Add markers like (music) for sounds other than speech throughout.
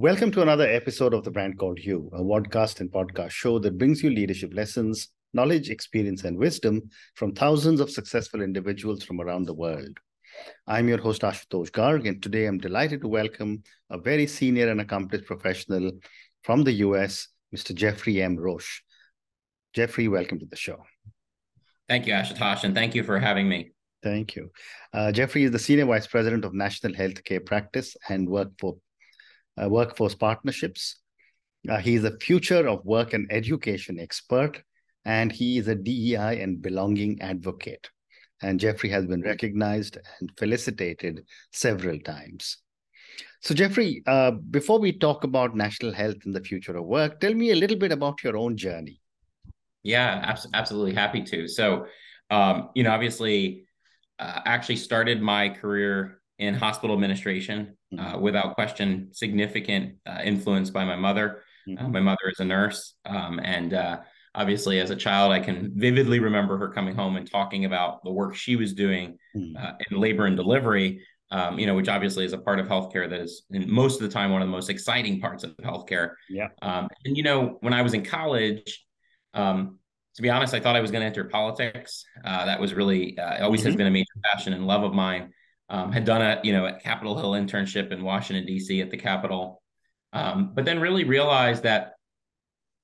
Welcome to another episode of The Brand Called You, a podcast and podcast show that brings you leadership lessons, knowledge, experience, and wisdom from thousands of successful individuals from around the world. I'm your host, Ashutosh Garg, and today I'm delighted to welcome a very senior and accomplished professional from the US, Mr. Geoffrey M. Roche. Geoffrey, welcome to the show. Thank you, Ashutosh, and thank you for having me. Thank you. Uh, Geoffrey is the Senior Vice President of National Healthcare Practice and Workforce, workforce Partnerships. Uh, he is a future of work and education expert, and he is a DEI and belonging advocate. And Geoffrey has been recognized and felicitated several times. So, Geoffrey, uh, before we talk about national health and the future of work, tell me a little bit about your own journey. Yeah, abs- absolutely happy to. So, um, you know, obviously, uh, actually started my career in hospital administration uh, mm-hmm. without question, significant uh, influence by my mother. Uh, mm-hmm. my mother is a nurse. Um, and uh, obviously, as a child, I can vividly remember her coming home and talking about the work she was doing mm-hmm. in labor and delivery. Um, you know, which obviously is a part of healthcare that is, in most of the time, one of the most exciting parts of healthcare. Yeah. Um, and you know, when I was in college, um, to be honest, I thought I was going to enter politics. Uh, that was really uh, always mm-hmm. has been a major passion and love of mine. Um, had done a you know a Capitol Hill internship in Washington D.C. at the Capitol, um, but then really realized that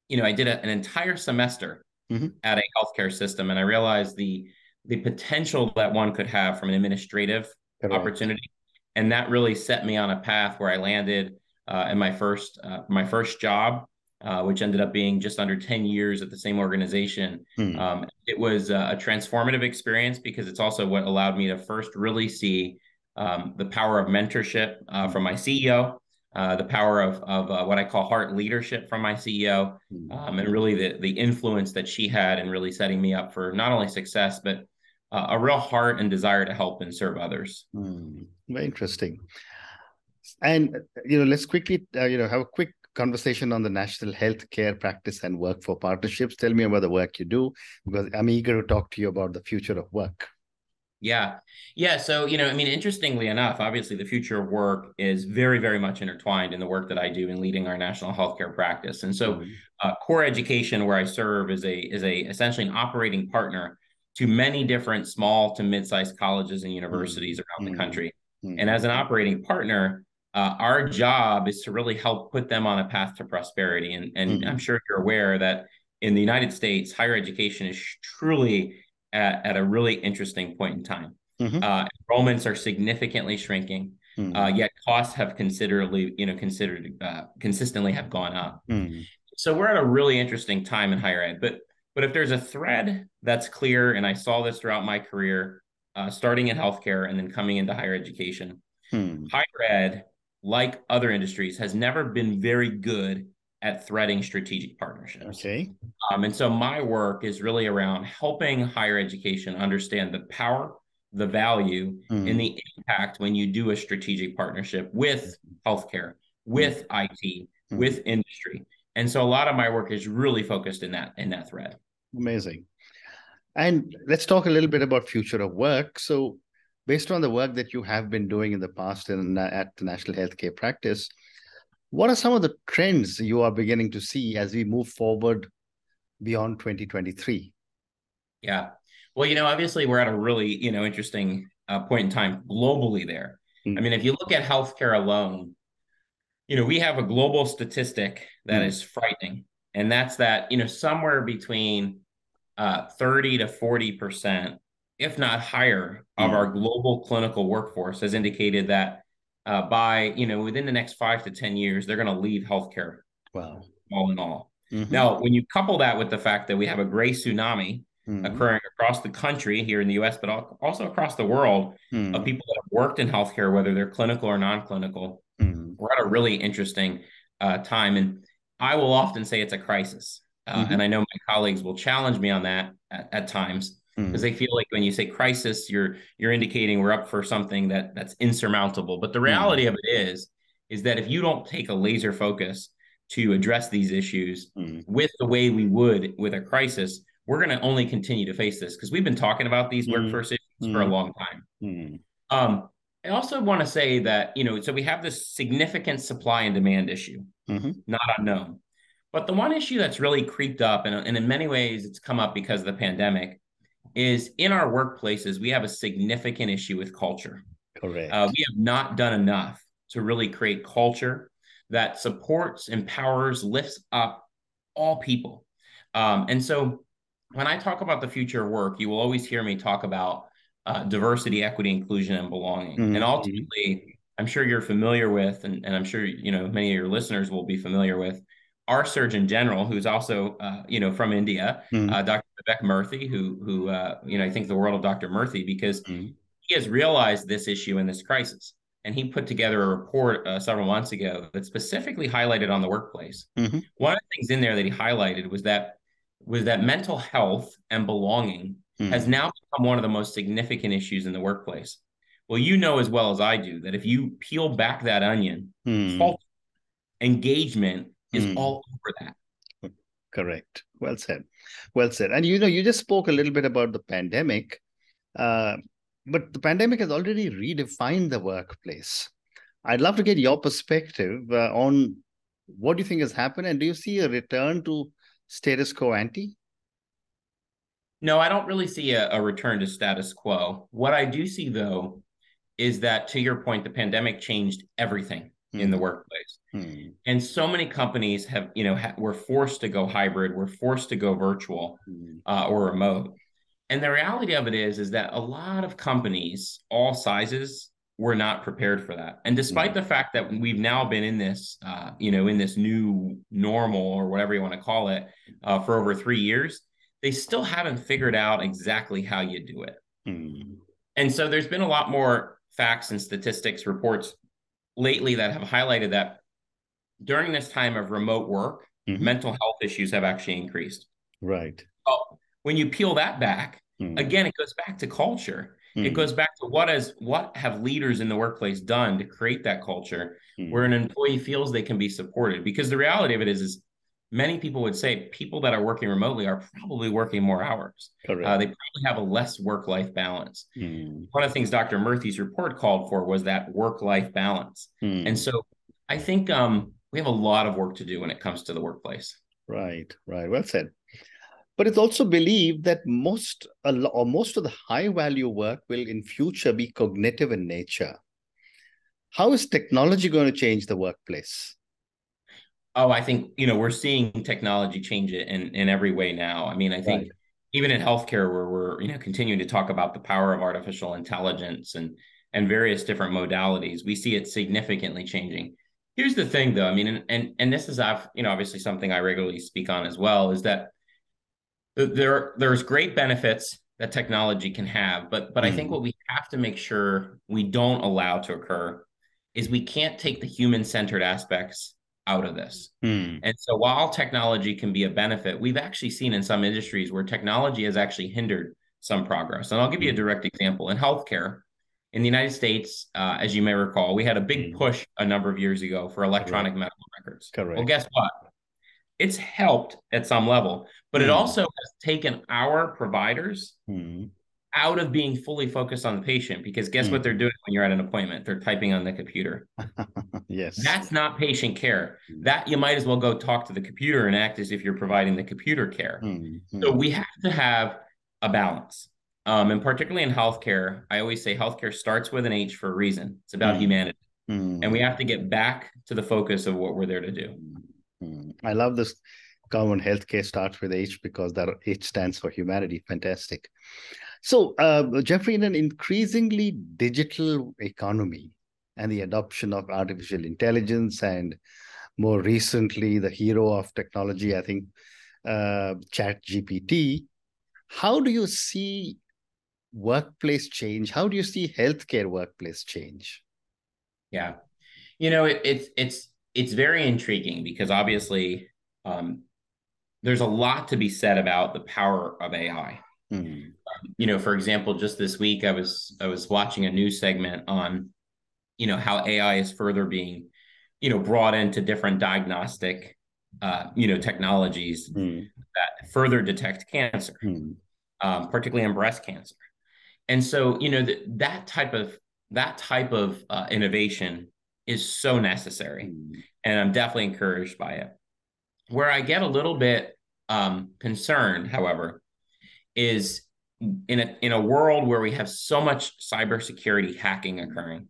you know I did a, an entire semester mm-hmm. at a healthcare system, and I realized the the potential that one could have from an administrative Correct. opportunity, and that really set me on a path where I landed uh, in my first uh, my first job uh, which ended up being just under 10 years at the same organization. Hmm. Um, it was a, a, transformative experience because it's also what allowed me to first really see um, the power of mentorship uh, from my CEO, uh, the power of, of uh, what I call heart leadership from my CEO, um, and really the, the influence that she had in really setting me up for not only success, but uh, a real heart and desire to help and serve others. Hmm. Very interesting. And you know, let's quickly uh, you know have a quick conversation on the national healthcare practice and workforce partnerships. Tell me about the work you do because I'm eager to talk to you about the future of work. Yeah. Yeah. So, you know, I mean, interestingly enough, obviously the future of work is very, very much intertwined in the work that I do in leading our national healthcare practice. And so mm-hmm. uh, Collegis education where I serve is a is a essentially an operating partner to many different small to mid-sized colleges and universities mm-hmm. around the country. Mm-hmm. And as an operating partner, uh, our job is to really help put them on a path to prosperity. And, and mm-hmm. I'm sure you're aware that in the United States, higher education is truly at, at a really interesting point in time. Mm-hmm. Uh, enrollments are significantly shrinking, mm-hmm. uh, yet costs have considerably, you know, considered uh, consistently have gone up. Mm-hmm. So we're at a really interesting time in higher ed. But but if there's a thread that's clear, and I saw this throughout my career, uh, starting in healthcare and then coming into higher education, hmm. higher ed like other industries, has never been very good at threading strategic partnerships. Okay. Um, and so my work is really around helping higher education understand the power, the value, mm. and the impact when you do a strategic partnership with healthcare, with mm. IT, mm. with industry. And so a lot of my work is really focused in that in that thread. Amazing. And let's talk a little bit about future of work. So based on the work that you have been doing in the past in, at the National Healthcare Practice, what are some of the trends you are beginning to see as we move forward beyond 2023? Yeah. Well, you know, obviously we're at a really, you know, interesting uh, point in time globally there. Mm-hmm. I mean, if you look at healthcare alone, you know, we have a global statistic that mm-hmm. is frightening. And that's that, you know, somewhere between uh, 30 to 40% if not higher, of our global clinical workforce has indicated that uh, by you know within the next five to ten years they're going to leave healthcare. Wow. All in all. Mm-hmm. Now, when you couple that with the fact that we have a gray tsunami mm-hmm. occurring across the country here in the U.S., but also across the world, mm-hmm. of people that have worked in healthcare, whether they're clinical or non-clinical, mm-hmm. we're at a really interesting uh, time, and I will often say it's a crisis. Uh, mm-hmm. and I know my colleagues will challenge me on that at, at times because mm. they feel like when you say crisis you're you're indicating we're up for something that that's insurmountable but the reality mm. of it is is that if you don't take a laser focus to address these issues mm. with the way we would with a crisis we're going to only continue to face this because we've been talking about these mm. workforce issues for a mm. long time mm. um I also want to say that, you know, so we have this significant supply and demand issue, mm-hmm. not unknown. But the one issue that's really creeped up, and, and in many ways it's come up because of the pandemic, is in our workplaces, we have a significant issue with culture. Correct. Uh, we have not done enough to really create culture that supports, empowers, lifts up all people. Um, and so when I talk about the future of work, you will always hear me talk about uh, diversity, equity, inclusion, and belonging. Mm-hmm. And ultimately, I'm sure you're familiar with, and, and I'm sure you know many of your listeners will be familiar with our Surgeon General, who's also uh, you know from India, mm-hmm. uh, Dr. Vivek Murthy, who who uh, you know I think the world of Dr. Murthy because mm-hmm. he has realized this issue and this crisis, and he put together a report uh, several months ago that specifically highlighted on the workplace. Mm-hmm. One of the things in there that he highlighted was that was that mental health and belonging mm-hmm. has now become one of the most significant issues in the workplace. Well, you know as well as I do that if you peel back that onion, mm. engagement is mm. all over that. Correct. Well said. Well said. And you know, you just spoke a little bit about the pandemic, uh, but the pandemic has already redefined the workplace. I'd love to get your perspective uh, on what do you think has happened, and do you see a return to status quo ante? No, I don't really see a, a, return to status quo. What I do see, though, is that to your point, the pandemic changed everything mm. in the hmm. workplace, mm. and so many companies have, you know, ha- were forced to go hybrid, were forced to go virtual mm. uh, or remote. And the reality of it is, is that a lot of companies, all sizes, were not prepared for that. And despite mm-hmm. the fact that we've now been in this, uh, you know, in this new normal or whatever you want to call it uh, for over three years, they still haven't figured out exactly how you do it. Mm-hmm. And so there's been a lot more facts and statistics reports lately that have highlighted that during this time of remote work, mm-hmm. mental health issues have actually increased. Right. Well, when you peel that back, mm-hmm. again, it goes back to culture Mm-hmm. It goes back to what has what have leaders in the workplace done to create that culture mm-hmm. where an employee feels they can be supported. Because the reality of it is, is many people would say people that are working remotely are probably working more hours. Uh, they probably have a less work life balance. Mm. One of the things Dr. Murthy's report called for was that work life balance. Mm. And so I think um, we have a lot of work to do when it comes to the workplace. Right, right. Well said. But it's also believed that most or most of the high value work will in future be cognitive in nature. How is technology going to change the workplace? Oh, I think you know we're seeing technology change it in in every way now. I mean, I think right. even in healthcare, where we're you know continuing to talk about the power of artificial intelligence and and various different modalities, we see it significantly changing. Here's the thing, though. I mean, and and, and this is I've you know obviously something I regularly speak on as well is that there there's great benefits that technology can have but but mm. i think hmm. what we have to make sure we don't allow to occur is we can't take the human centered aspects out of this mm. and so while technology can be a benefit we've actually seen in some industries where technology has actually hindered some progress and i'll give you a hmm. direct example in healthcare in the united states uh, as you may recall we had a big hmm. push a number of years ago for electronic Correct. medical records Correct. well guess what it's helped at some level, but it hmm. also has taken our providers. Out of being fully focused on the patient because guess mm. what they're doing when you're at an appointment? They're typing on the computer. (laughs) yes. That's not patient care. Hmm. That you might as well go talk to the computer and act as if you're providing the computer care. Hmm. So we have to have a balance. Um, and particularly in healthcare, I always say healthcare starts with an H for a reason. It's about humanity. And we have to get back to the focus of what we're there to do. Hmm. I love this government healthcare starts with H because that H stands for humanity. Fantastic. So, uh, Geoffrey, in an increasingly digital economy and the adoption of artificial intelligence, and more recently, the hero of technology, I think, uh, Chat GPT, how do you see workplace change? How do you see healthcare workplace change? Yeah, you know, it, it's it's it's very intriguing because obviously um, there's a lot to be said about the power of AI. Um, you know, for example, just this week I was I was watching a news segment on, you know, how AI is further being, you know, brought into different diagnostic, uh, you know, technologies mm-hmm. that further detect cancer, mm-hmm. um, particularly in breast cancer. And so, you know, that that type of that type of uh, innovation is so necessary. Mm. And I'm definitely encouraged by it. Where I get a little bit um, concerned, however, is in a in a world where we have so much cybersecurity hacking occurring,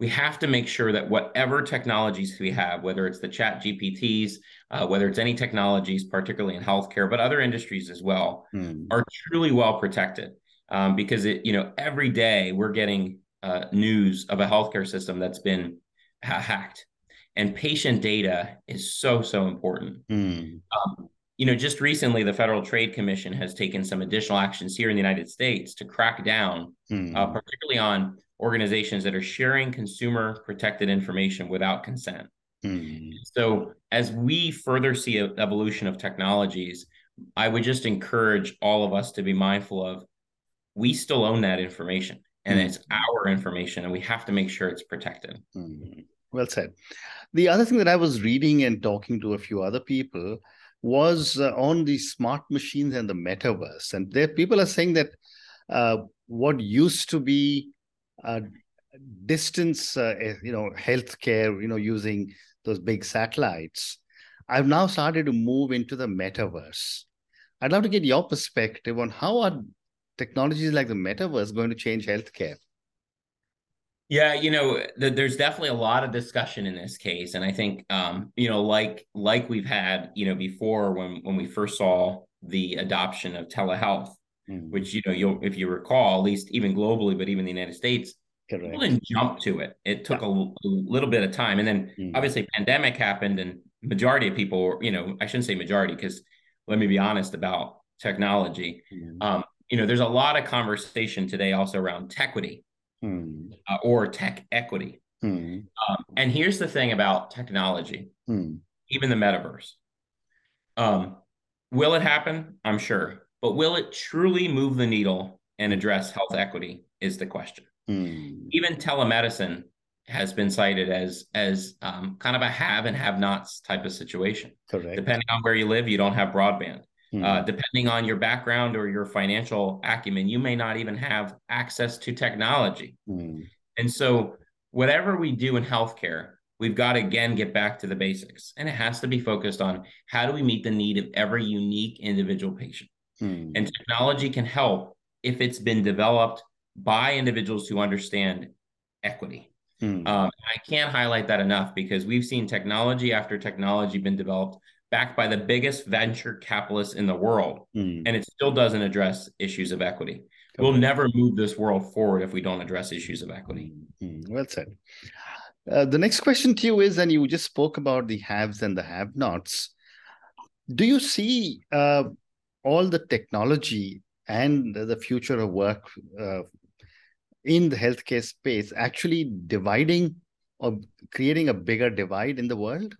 we have to make sure that whatever technologies we have, whether it's the chat GPTs, uh, whether it's any technologies, particularly in healthcare, but other industries as well, mm. are truly well protected. Um, because it, you know, every day we're getting uh, news of a healthcare system that's been ha- hacked, and patient data is so so important. Mm. Um, you know, just recently, the Federal Trade Commission has taken some additional actions here in the United States to crack down, mm. uh, particularly on organizations that are sharing consumer protected information without consent. Mm. So, as we further see an evolution of technologies, I would just encourage all of us to be mindful of we still own that information and mm. it's our information, and we have to make sure it's protected. Mm. Well said. The other thing that I was reading and talking to a few other people was uh, on the smart machines and the metaverse. And there, people are saying that uh, what used to be uh, distance, uh, eh, you know, healthcare, you know, using those big satellites, I've now started to move into the metaverse. I'd love to get your perspective on how are technologies like the metaverse going to change healthcare. Yeah, you know, there's definitely a lot of discussion in this case, and I think, um, you know, like like we've had, you know, before when when we first saw the adoption of telehealth, mm. which you know, you'll if you recall, at least even globally, but even the United States, Correct. people didn't jump to it. It took yeah. a, a, little bit of time, and then mm. obviously pandemic happened, and majority of people, you know, I shouldn't say majority because let me be honest about technology. Mm. Um, you know, there's a lot of conversation today also around equity hmm. uh, or tech equity. Hmm. Um, and here's the thing about technology, hmm. even the metaverse. Um, will it happen? I'm sure. But will it truly move the needle and address health equity? Is the question. Hmm. Even telemedicine has been cited as as um, kind of a have and have nots type of situation. Correct. Depending on where you live, you don't have broadband. Mm. Uh, depending on your background or your financial acumen, you may not even have access to technology. Mm. And so, whatever we do in healthcare, we've got to again get back to the basics. And it has to be focused on how do we meet the need of every unique individual patient. Mm. And technology can help if it's been developed by individuals who understand equity. Mm. Um, I can't highlight that enough because we've seen technology after technology been developed backed by the biggest venture capitalists in the world, mm. and it still doesn't address issues of equity. We'll never move this world forward if we don't address issues of equity. Mm. Well said. Uh, the next question to you is, and you just spoke about the haves and the have-nots. Do you see uh, all the technology and the future of work uh, in the healthcare space actually dividing or creating a bigger divide in the world?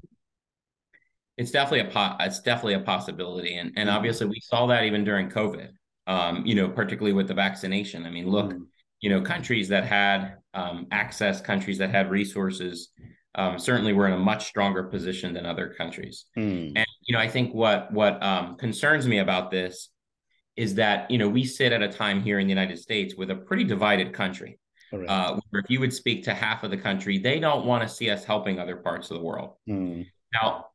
It's definitely a po- it's definitely a possibility, and and mm-hmm. obviously we saw that even during COVID. Um, you know, particularly with the vaccination. I mean, look, mm. you know, countries that had um, access, countries that had resources, um, certainly were in a much stronger position than other countries. Mm. And you know, I think what what um, concerns me about this is that you know we sit at a time here in the United States with a pretty divided country. Right. Uh, where if you would speak to half of the country, they don't want to see us helping other parts of the world. Mm. Now,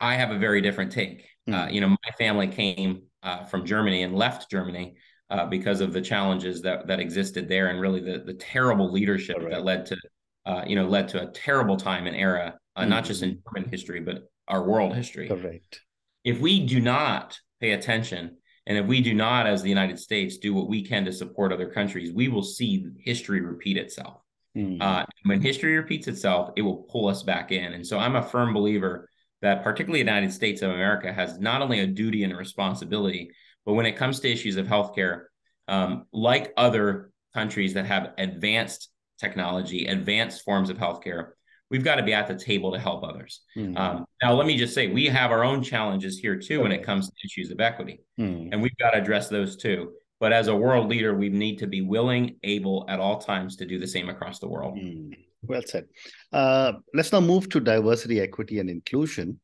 I have a very different take. Mm. Uh, you know, my family came uh, from Germany and left Germany uh, because of the challenges that that existed there, and really the the terrible leadership right. that led to, uh, you know, led to a terrible time and era, mm. not just in hmm. German history but our world history. Correct. If we do not pay attention, and if we do not, as the United States, do what we can to support other countries, we will see history repeat itself. Mm. when history repeats itself, it will pull us back in. And so I'm a firm believer that particularly the United States of America has not only a duty and a responsibility, but when it comes to issues of healthcare, um, like other countries that have advanced technology, advanced forms of healthcare, we've got to be at the table to help others. Mm. Um, now, let me just say, we have our own challenges here too when it comes to issues of equity, mm. and we've got to address those too. But as a world leader, we need to be willing, able at all times to do the same across the world. Mm. Well said. Uh, let's now move to diversity, equity, and inclusion.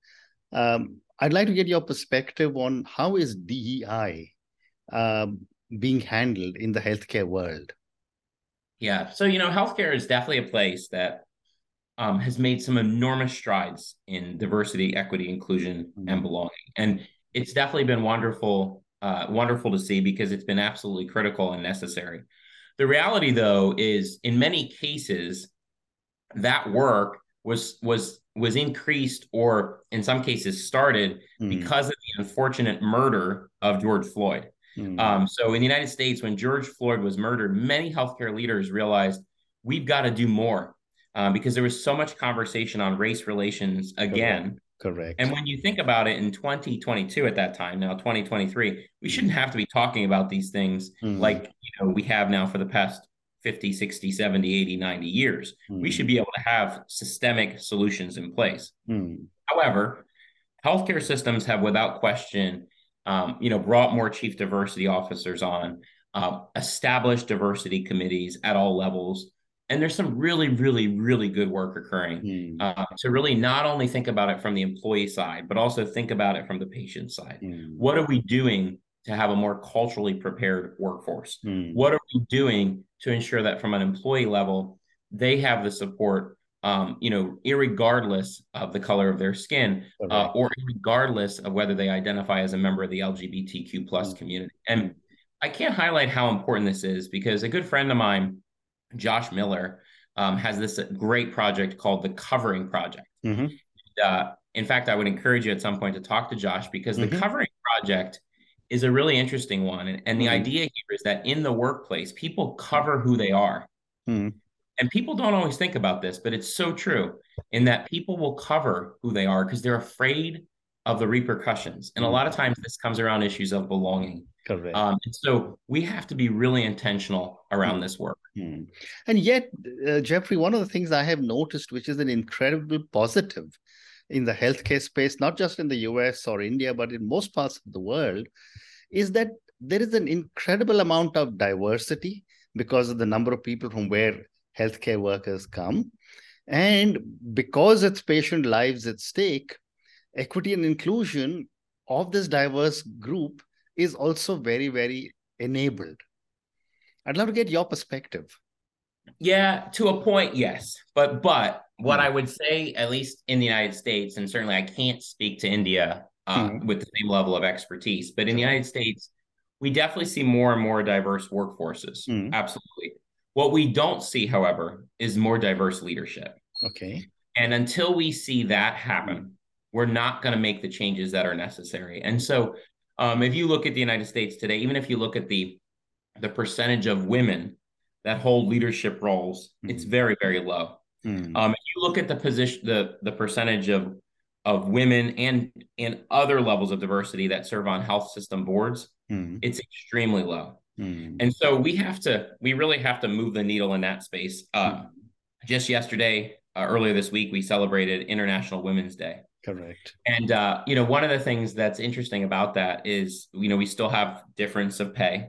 Um, I'd like to get your perspective on how is DEI um, being handled in the healthcare world. Yeah. So, you know, healthcare is definitely a place that um, has made some enormous strides in diversity, equity, inclusion, mm-hmm. and belonging. And it's definitely been wonderful, uh, wonderful to see because it's been absolutely critical and necessary. The reality, though, is in many cases, that work was was was increased or in some cases started mm. because of the unfortunate murder of George Floyd. Mm. Um, so in the United States, when George Floyd was murdered, many healthcare leaders realized we've got to do more um, because there was so much conversation on race relations again. Correct. Correct. And when you think about it in 2022 at that time, now 2023, we shouldn't have to be talking about these things mm. like you know we have now for the past 50, 60, 70, 80, 90 years. Mm. We should be able to have systemic solutions in place. Mm. However, healthcare systems have without question um, you know, brought more chief diversity officers on, uh, established diversity committees at all levels. And there's some really, really, really good work occurring mm. uh, to really not only think about it from the employee side, but also think about it from the patient side. Mm. What are we doing to have a more culturally prepared workforce? Mm. What are we doing to ensure that from an employee level, they have the support um, you know, regardless of the color of their skin, uh, or regardless of whether they identify as a member of the LGBTQ plus mm-hmm. community. And I can't highlight how important this is because a good friend of mine, Josh Miller, um, has this great project called the Covering Project. Mm-hmm. Uh, in fact, I would encourage you at some point to talk to Josh because mm-hmm. the Covering Project is a really interesting one. And, and the mm-hmm. idea here is that in the workplace, people cover who they are. Mm-hmm and people don't always think about this, but it's so true in that people will cover who they are because they're afraid of the repercussions. And a lot of times this comes around issues of belonging. Correct. Um, and so we have to be really intentional around mm. this work. Mm. And yet, uh, Geoffrey, one of the things I have noticed, which is an incredible positive in the healthcare space, not just in the US or India, but in most parts of the world, is that there is an incredible amount of diversity because of the number of people from where healthcare workers come. And because it's patient lives at stake, equity and inclusion of this diverse group is also very, very enabled. I'd love to get your perspective. Yeah, to a point, yes. But but what mm. I would say, at least in the United States, and certainly I can't speak to India uh, mm. with the same level of expertise, but in the United States, we definitely see more and more diverse workforces. Mm. Absolutely. What we don't see, however, is more diverse leadership. Okay. And until we see that happen, we're not going to make the changes that are necessary. And so, um, if you look at the United States today, even if you look at the the percentage of women that hold leadership roles, mm. it's very, very low. Mm. Um, if you look at the position, the the percentage of of women and and other levels of diversity that serve on health system boards, mm. it's extremely low. Mm. And so we have to, we really have to move the needle in that space. Uh, mm. Just yesterday, uh, earlier this week, we celebrated International Women's Day. Correct. And uh, you know, one of the things that's interesting about that is, you know, we still have difference of pay.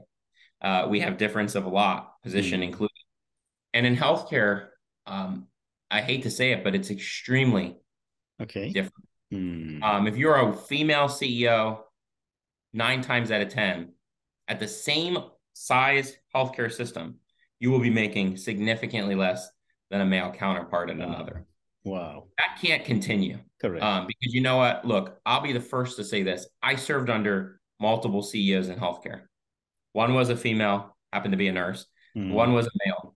Uh, we have difference of a lot, position mm. included. And in healthcare, um, I hate to say it, but it's extremely okay different. Mm. Um, if you're a female CEO, nine times out of ten, at the same size healthcare system, you will be making significantly less than a male counterpart in another. Wow. That can't continue. Correct. Um, because you know what? Look, I'll be the first to say this. I served under multiple CEOs in healthcare. One was a female, happened to be a nurse. Mm. One was a male.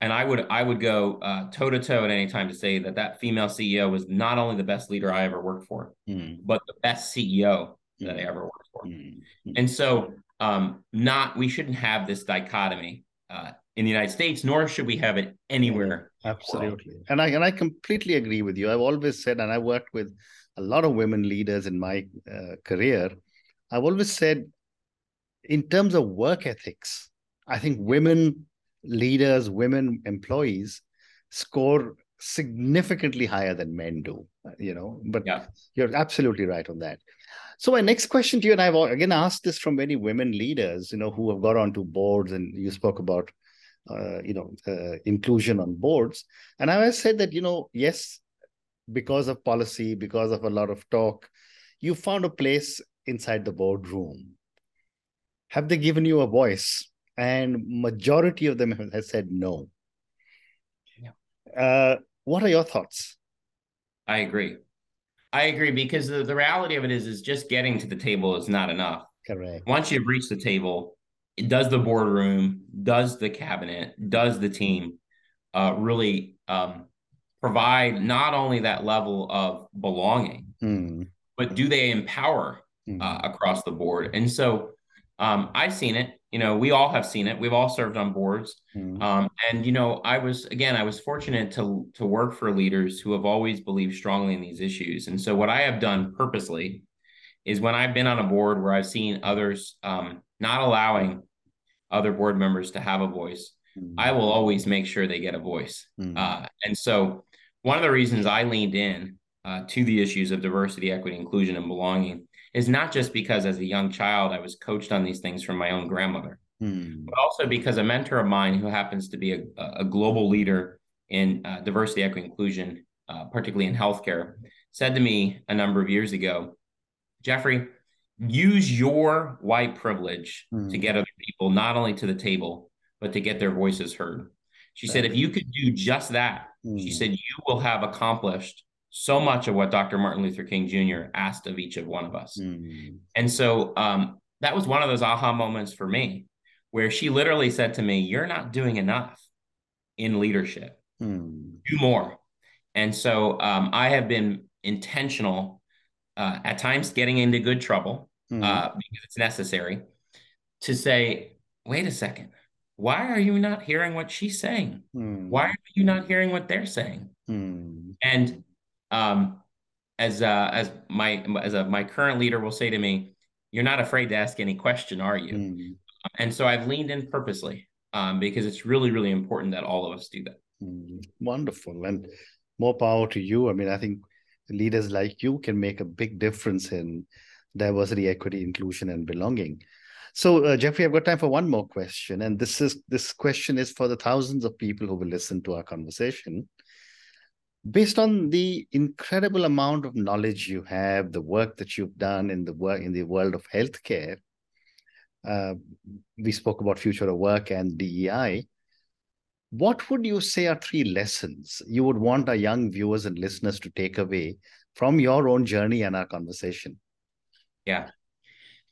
And I would I would go toe to toe at any time to say that that female CEO was not only the best leader I ever worked for, mm. but the best CEO that I hmm. ever worked for. Mm. And so um, not we shouldn't have this dichotomy uh, in the United States, nor should we have it anywhere. Absolutely, and I and I completely agree with you. I've always said, and I worked with a lot of women leaders in my uh, career. I've always said, in terms of work ethics, I think women leaders, women employees score significantly higher than men do. You know, but yeah. you're absolutely right on that. So my next question to you, and I've again asked this from many women leaders, you know, who have got onto boards, and you spoke about, uh, you know, uh, inclusion on boards, and I have said that you know, yes, because of policy, because of a lot of talk, you found a place inside the boardroom. Have they given you a voice and majority of them have said no. Yeah. Uh, what are your thoughts? I agree. I agree because the, the reality of it is is just getting to the table is not enough. Correct. Once you've reached the table, does the boardroom, does the cabinet, does the team uh, really um, provide not only that level of belonging, mm. but do they empower mm. uh, across the board? And so um, I've seen it. You know, we all have seen it. We've all served on boards. Mm. Um, and you know, I was again, I was fortunate to to work for leaders who have always believed strongly in these issues. And so, what I have done purposely is when I've been on a board where I've seen others um, not allowing other board members to have a voice, mm. I will always make sure they get a voice. Mm. Uh, and so, one of the reasons I leaned in uh, to the issues of diversity, equity, inclusion, and belonging is not just because as a young child I was coached on these things from my own grandmother, mm. but also because a mentor of mine who happens to be a, a global leader in uh, diversity, equity, inclusion, uh, particularly in healthcare, said to me a number of years ago, Geoffrey, use your white privilege mm. to get other people not only to the table, but to get their voices heard. She said, if you could do just that, mm. she said, you will have accomplished so much of what Dr. Martin Luther King Jr. asked of each of one of us. Mm. And so um, that was one of those aha moments for me, where she literally said to me, You're not doing enough in leadership, mm. do more. And so um, I have been intentional, uh, at times getting into good trouble mm. uh, because it's necessary, to say, Wait a second. Why are you not hearing what she's saying? Hmm. Why are you not hearing what they're saying? Hmm. And um, as uh, as my as a, my current leader will say to me, "You're not afraid to ask any question, are you?" Mm. And so I've leaned in purposely um, because it's really really important that all of us do that. Mm. Wonderful, and more power to you. I mean, I think leaders like you can make a big difference in diversity, equity, inclusion, and belonging. So, uh, Geoffrey, I've got time for one more question, and this is this question is for the thousands of people who will listen to our conversation based on the incredible amount of knowledge you have, the work that you've done in the work in the world of healthcare, uh, we spoke about future of work and DEI. What would you say are three lessons you would want our young viewers and listeners to take away from your own journey and our conversation? Yeah.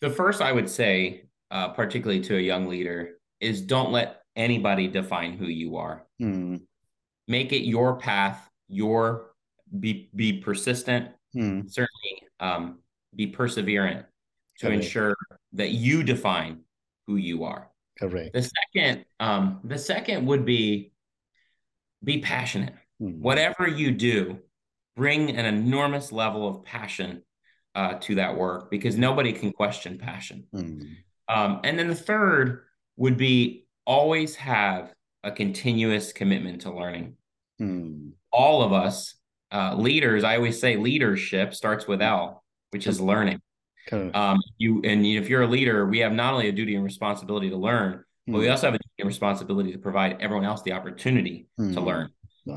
The first I would say, uh, particularly to a young leader, is don't let anybody define who you are. Hmm. Make it your path your be be persistent. Hmm. certainly um, be perseverant to ensure that you define who you are. Correct. The second um, the second would be be passionate. Hmm. whatever you do bring an enormous level of passion uh, to that work because nobody can question passion. Hmm. um, and then the third would be always have a continuous commitment to learning. Hmm all of us uh, leaders, I always say leadership starts with L, which is learning. Um, you and if you're a leader, we have not only a duty and responsibility to learn, but mm. we hmm. also have a duty and responsibility to provide everyone else the opportunity mm. to hmm. learn.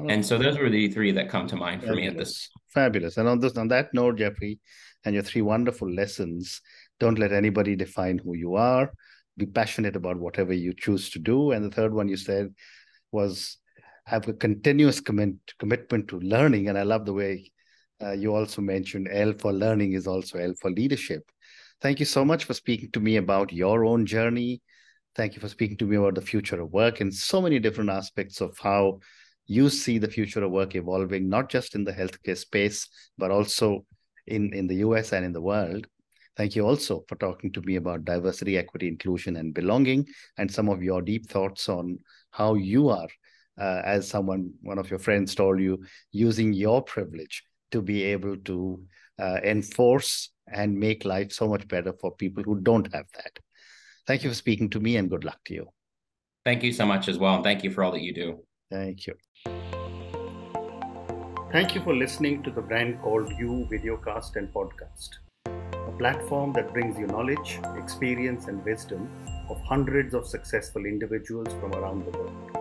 And so those were the three that come to mind for Fabulous. me at this. Fabulous. And on this, on that note, Geoffrey, and your three wonderful lessons: don't let anybody define who you are. Be passionate about whatever you choose to do. And the third one you said was have a continuous commit, commitment to learning. And I love the way uh, you also mentioned L for learning is also L for leadership. Thank you so much for speaking to me about your own journey. Thank you for speaking to me about the future of work and so many different aspects of how you see the future of work evolving, not just in the healthcare space, but also in, in the US and in the world. Thank you also for talking to me about diversity, equity, inclusion, and belonging, and some of your deep thoughts on how you are uh, as someone, one of your friends told you, using your privilege to be able to uh, enforce and make life so much better for people who don't have that. Thank you for speaking to me and good luck to you. Thank you so much as well. And thank you for all that you do. Thank you. Thank you for listening to the brand called You Videocast and Podcast, a platform that brings you knowledge, experience, and wisdom of hundreds of successful individuals from around the world